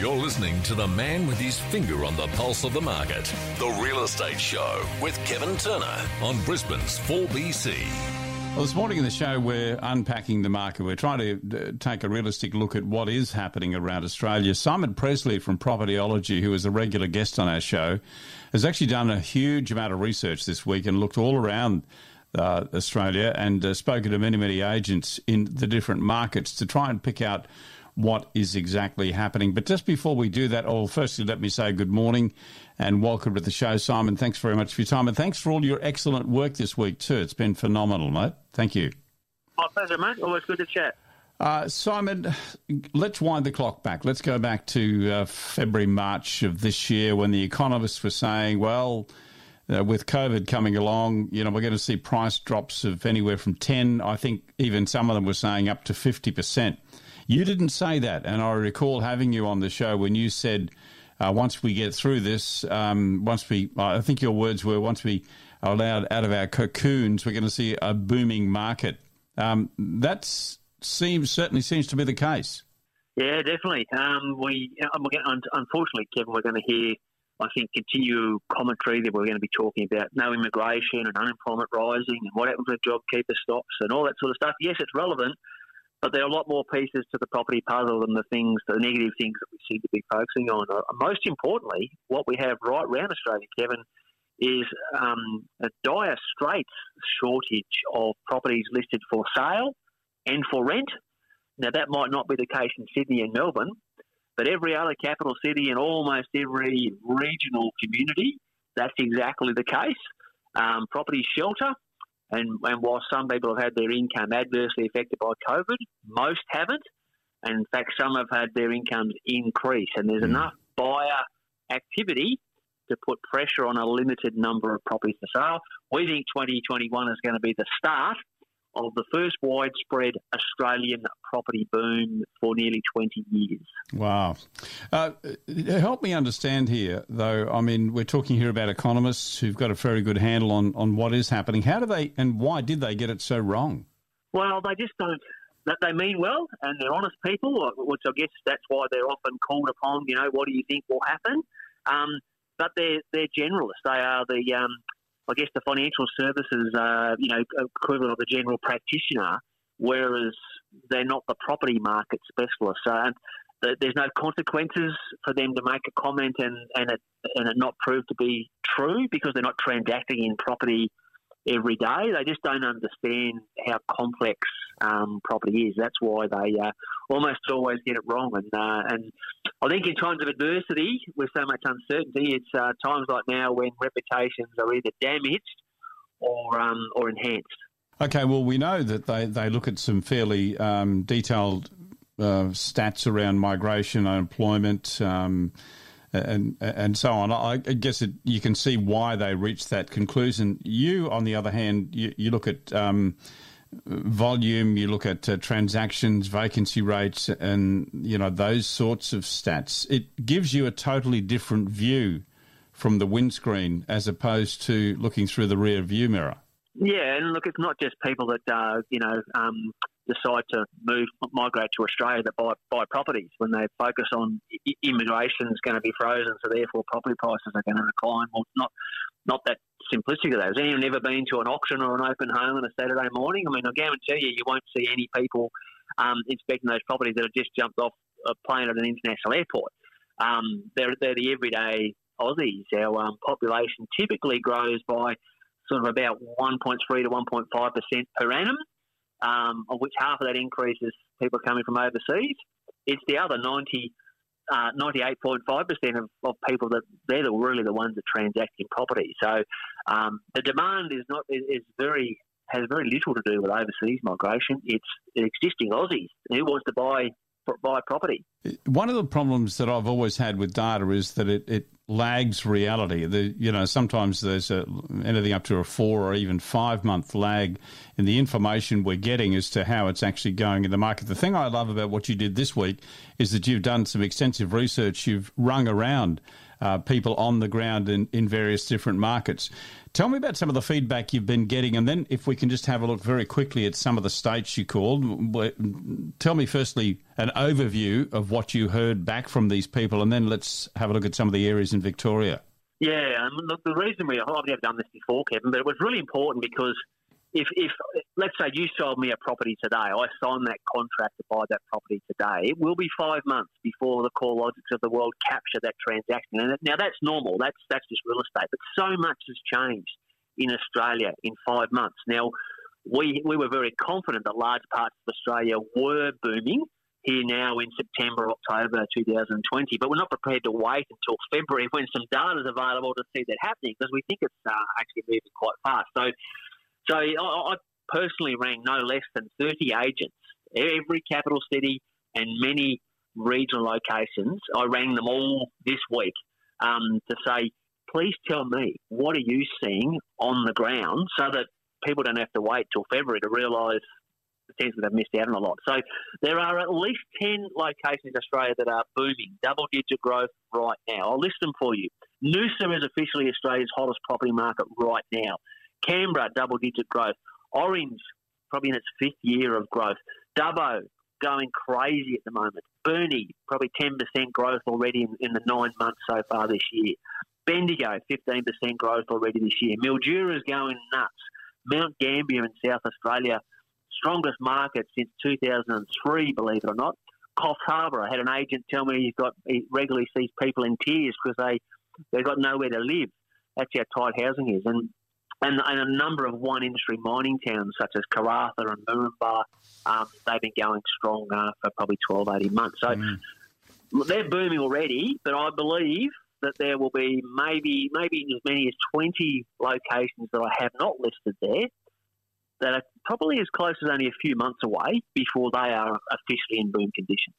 You're listening to the man with his finger on the pulse of the market. The Real Estate Show with Kevin Turner on Brisbane's 4BC. Well, this morning in the show, we're unpacking the market. We're trying to uh, take a realistic look at what is happening around Australia. Simon Pressley from Propertyology, who is a regular guest on our show, has actually done a huge amount of research this week and looked all around uh, Australia and uh, spoken to many, many agents in the different markets to try and pick out what is exactly happening. But just before we do that, oh, firstly, let me say good morning and welcome to the show, Simon. Thanks very much for your time, and thanks for all your excellent work this week too. It's been phenomenal, mate. Thank you. My pleasure, mate. Always good to chat. Uh, Simon, let's wind the clock back. Let's go back to uh, February, March of this year when the economists were saying, well, uh, with COVID coming along, you know, we're going to see price drops of anywhere from 10, I think even some of them were saying up to 50%. You didn't say that, and I recall having you on the show when you said, uh, once we get through this, um, once we, I think your words were, once we are allowed out of our cocoons, we're going to see a booming market. Um, that seems certainly seems to be the case. Yeah, definitely. Um, we, unfortunately, Kevin, we're going to hear, I think, continue commentary that we're going to be talking about no immigration and unemployment rising and what happens with JobKeeper stops and all that sort of stuff. Yes, it's relevant, but there are a lot more pieces to the property puzzle than the things, the negative things that we seem to be focusing on. Uh, most importantly, what we have right around Australia, Kevin, is um, a dire straits shortage of properties listed for sale and for rent. Now, that might not be the case in Sydney and Melbourne, but every other capital city and almost every regional community, that's exactly the case. Um, property shelter and, and while some people have had their income adversely affected by COVID, most haven't. And in fact, some have had their incomes increase. And there's mm. enough buyer activity to put pressure on a limited number of properties for sale. We think 2021 is going to be the start of the first widespread Australian property boom for nearly 20 years. Wow. Uh, help me understand here, though. I mean, we're talking here about economists who've got a very good handle on, on what is happening. How do they and why did they get it so wrong? Well, they just don't. That they mean well and they're honest people, which I guess that's why they're often called upon. You know, what do you think will happen? Um, but they're they're generalists. They are the um, I guess the financial services, are, you know, equivalent of the general practitioner, whereas they're not the property market specialist. So there's no consequences for them to make a comment and, and it and it not prove to be true because they're not transacting in property every day. They just don't understand how complex um, property is. That's why they uh, almost always get it wrong. And uh, and I think in times of adversity, with so much uncertainty, it's uh, times like now when reputations are either damaged or um, or enhanced. Okay, well, we know that they, they look at some fairly um, detailed uh, stats around migration, unemployment. Um, and and so on. I guess it, you can see why they reached that conclusion. You, on the other hand, you, you look at um, volume, you look at uh, transactions, vacancy rates, and you know those sorts of stats. It gives you a totally different view from the windscreen as opposed to looking through the rear view mirror. Yeah, and look, it's not just people that uh, you know um, decide to move, migrate to Australia that buy, buy properties when they focus on immigration is going to be frozen, so therefore property prices are going to decline. Well, not not that simplistic of that. Has anyone ever been to an auction or an open home on a Saturday morning? I mean, I guarantee you, you won't see any people um, inspecting those properties that have just jumped off a plane at an international airport. Um, they're, they're the everyday Aussies. Our um, population typically grows by sort of about 1.3 to 1.5% per annum um, of which half of that increase is people coming from overseas. It's the other 90, uh, 98.5% of, of people that they're the, really the ones that transact in property. So um, the demand is not is, is very has very little to do with overseas migration. It's existing Aussies who wants to buy buy property. One of the problems that I've always had with data is that it, it lags reality. The, you know, sometimes there's a, anything up to a four or even five month lag in the information we're getting as to how it's actually going in the market. The thing I love about what you did this week is that you've done some extensive research. You've rung around uh, people on the ground in, in various different markets. Tell me about some of the feedback you've been getting, and then if we can just have a look very quickly at some of the states you called. Tell me firstly an overview of what you heard back from these people, and then let's have a look at some of the areas in Victoria. Yeah, and the reason we I've never done this before, Kevin, but it was really important because if, if let's say you sold me a property today, I signed that contract to buy that property today, it will be five months before the CoreLogics of the world capture that transaction. And now that's normal. That's that's just real estate. But so much has changed in Australia in five months. Now we we were very confident that large parts of Australia were booming here now in September, October 2020. But we're not prepared to wait until February when some data is available to see that happening because we think it's uh, actually moving quite fast. So so I, I personally rang no less than 30 agents, every capital city and many regional locations. I rang them all this week um, to say, please tell me, what are you seeing on the ground so that people don't have to wait till February to realise potentially they've missed out on a lot. So there are at least 10 locations in Australia that are booming, double digit growth right now. I'll list them for you. Noosa is officially Australia's hottest property market right now. Canberra, double digit growth. Orange, probably in its fifth year of growth. Dubbo, going crazy at the moment. Burnie, probably 10% growth already in, in, the nine months so far this year. Bendigo, 15% growth already this year. Mildura is going nuts. Mount Gambier in South Australia, strongest market since 2003, believe it or not. Coffs Harbour, I had an agent tell me he's got he regularly sees people in tears because they they've got nowhere to live. That's how tight housing is. And and, and a number of one industry mining towns such as Karratha and Moranbah, um, they've been going strong uh, for probably 12, 18 months. So mm. they're booming already, but I believe that there will be maybe maybe as many as 20 locations that I have not listed there that are probably as close as only a few months away before they are officially in boom conditions.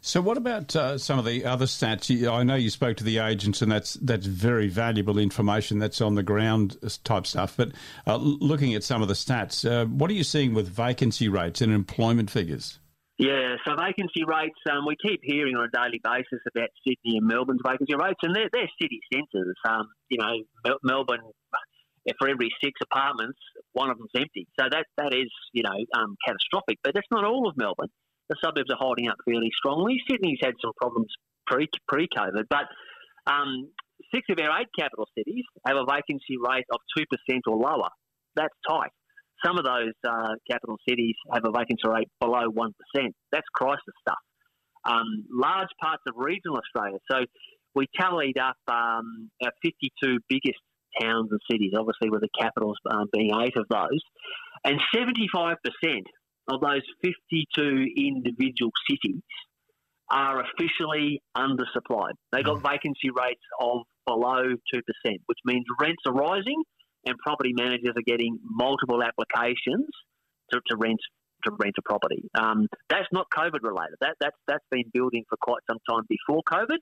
So, what about uh, some of the other stats? I know you spoke to the agents, and that's that's very valuable information. That's on the ground type stuff. But uh, looking at some of the stats, uh, what are you seeing with vacancy rates and employment figures? Yeah, so vacancy rates, um, we keep hearing on a daily basis about Sydney and Melbourne's vacancy rates, and they're, they're city centres. Um, you know, Melbourne, for every six apartments, one of them's empty. So that that is, you know, um, catastrophic. But that's not all of Melbourne the suburbs are holding up fairly strongly. Sydney's had some problems pre pre COVID, but um, six of our eight capital cities have a vacancy rate of two percent or lower. That's tight. Some of those uh, capital cities have a vacancy rate below one percent. That's crisis stuff. Um, large parts of regional Australia. So we tallied up um, our 52 biggest towns and cities, obviously with the capitals um, being eight of those, and 75% of those 52 individual cities are officially undersupplied. They got mm. vacancy rates of below 2%, which means rents are rising and property managers are getting multiple applications to, to rent to rent a property. Um, that's not COVID related. That, that's, that's been building for quite some time before COVID.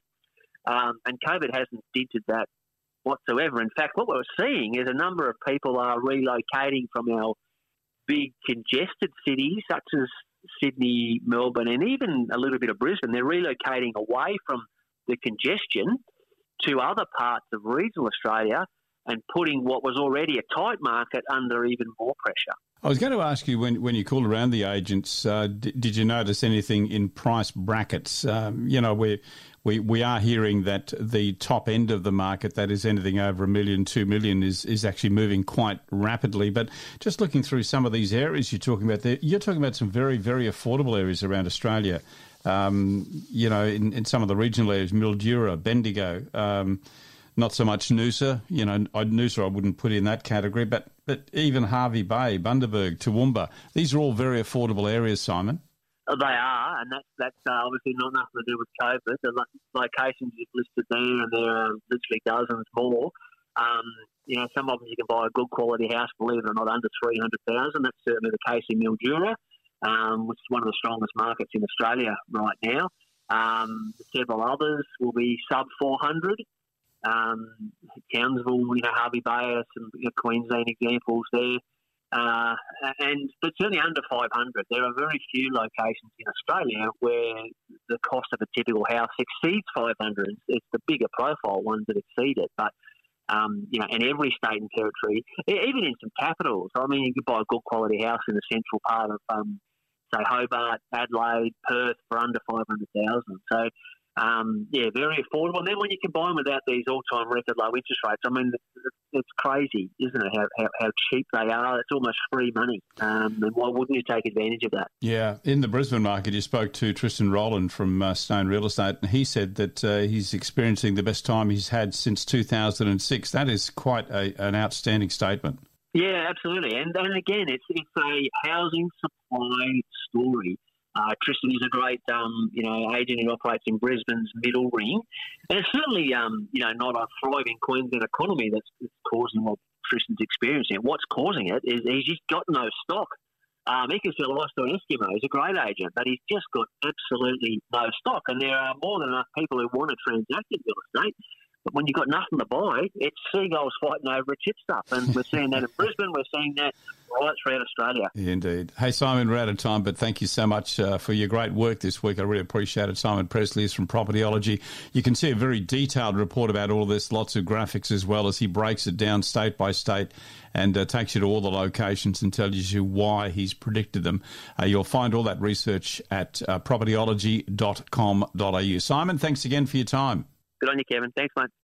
Um, and COVID hasn't dented that whatsoever. In fact, what we're seeing is a number of people are relocating from our big congested cities such as Sydney, Melbourne, and even a little bit of Brisbane, they're relocating away from the congestion to other parts of regional Australia and putting what was already a tight market under even more pressure. I was going to ask you when, when you called around the agents, uh, d- did you notice anything in price brackets? Um, you know, we, we we are hearing that the top end of the market, that is anything over a million, two million, is is actually moving quite rapidly. But just looking through some of these areas you're talking about, there, you're talking about some very very affordable areas around Australia. Um, you know, in, in some of the regional areas, Mildura, Bendigo. Um, not so much Noosa. You know, Noosa I wouldn't put in that category, but but even Hervey Bay, Bundaberg, Toowoomba, these are all very affordable areas, Simon. Uh, they are, and that's that's uh, obviously not nothing to do with COVID. The locations you've listed there, and there are literally dozens more. Um, you know, some of them you can buy a good quality house, believe it or not, under three hundred thousand. That's certainly the case in Mildura, um, which is one of the strongest markets in Australia right now. Um, several others will be sub four hundred. Um, Townsville, you know, Hervey Bay, some you know, Queensland examples there. Uh, and but certainly under 500, there are very few locations in Australia where the cost of a typical house exceeds 500. It's the bigger profile ones that exceed it, but um, you know, in every state and territory, even in some capitals. I mean, you could buy a good quality house in the central part of, um, say, Hobart, Adelaide, Perth for under 500,000. So um, yeah, very affordable. And then when you combine with that these all-time record low interest rates, I mean, it's crazy, isn't it? How, how, how cheap they are. It's almost free money. Um, and why wouldn't you take advantage of that? Yeah, in the Brisbane market, you spoke to Tristan Rowland from uh, Stone Real Estate, and he said that uh, he's experiencing the best time he's had since 2006. That is quite a, an outstanding statement. Yeah, absolutely. And, and again, it's it's a housing supply story uh, Tristan is a great, um, you know, agent who operates in Brisbane's middle ring, and it's certainly, um, you know, not a thriving Queensland economy that's, that's causing what Tristan's experiencing. What's causing it is he's just got no stock. Um, he can sell a lifestyle Eskimo. He's a great agent, but he's just got absolutely no stock, and there are more than enough people who want to transact in real estate. But when you've got nothing to buy, it's seagulls fighting over a chip stuff. And we're seeing that in Brisbane. We're seeing that right throughout Australia. Indeed. Hey, Simon, we're out of time, but thank you so much uh, for your great work this week. I really appreciate it. Simon Pressley is from Propertyology. You can see a very detailed report about all this, lots of graphics as well as he breaks it down state by state and uh, takes you to all the locations and tells you why he's predicted them. Uh, you'll find all that research at uh, propertyology.com.au. Simon, thanks again for your time. Good on you, Kevin. Thanks, mate.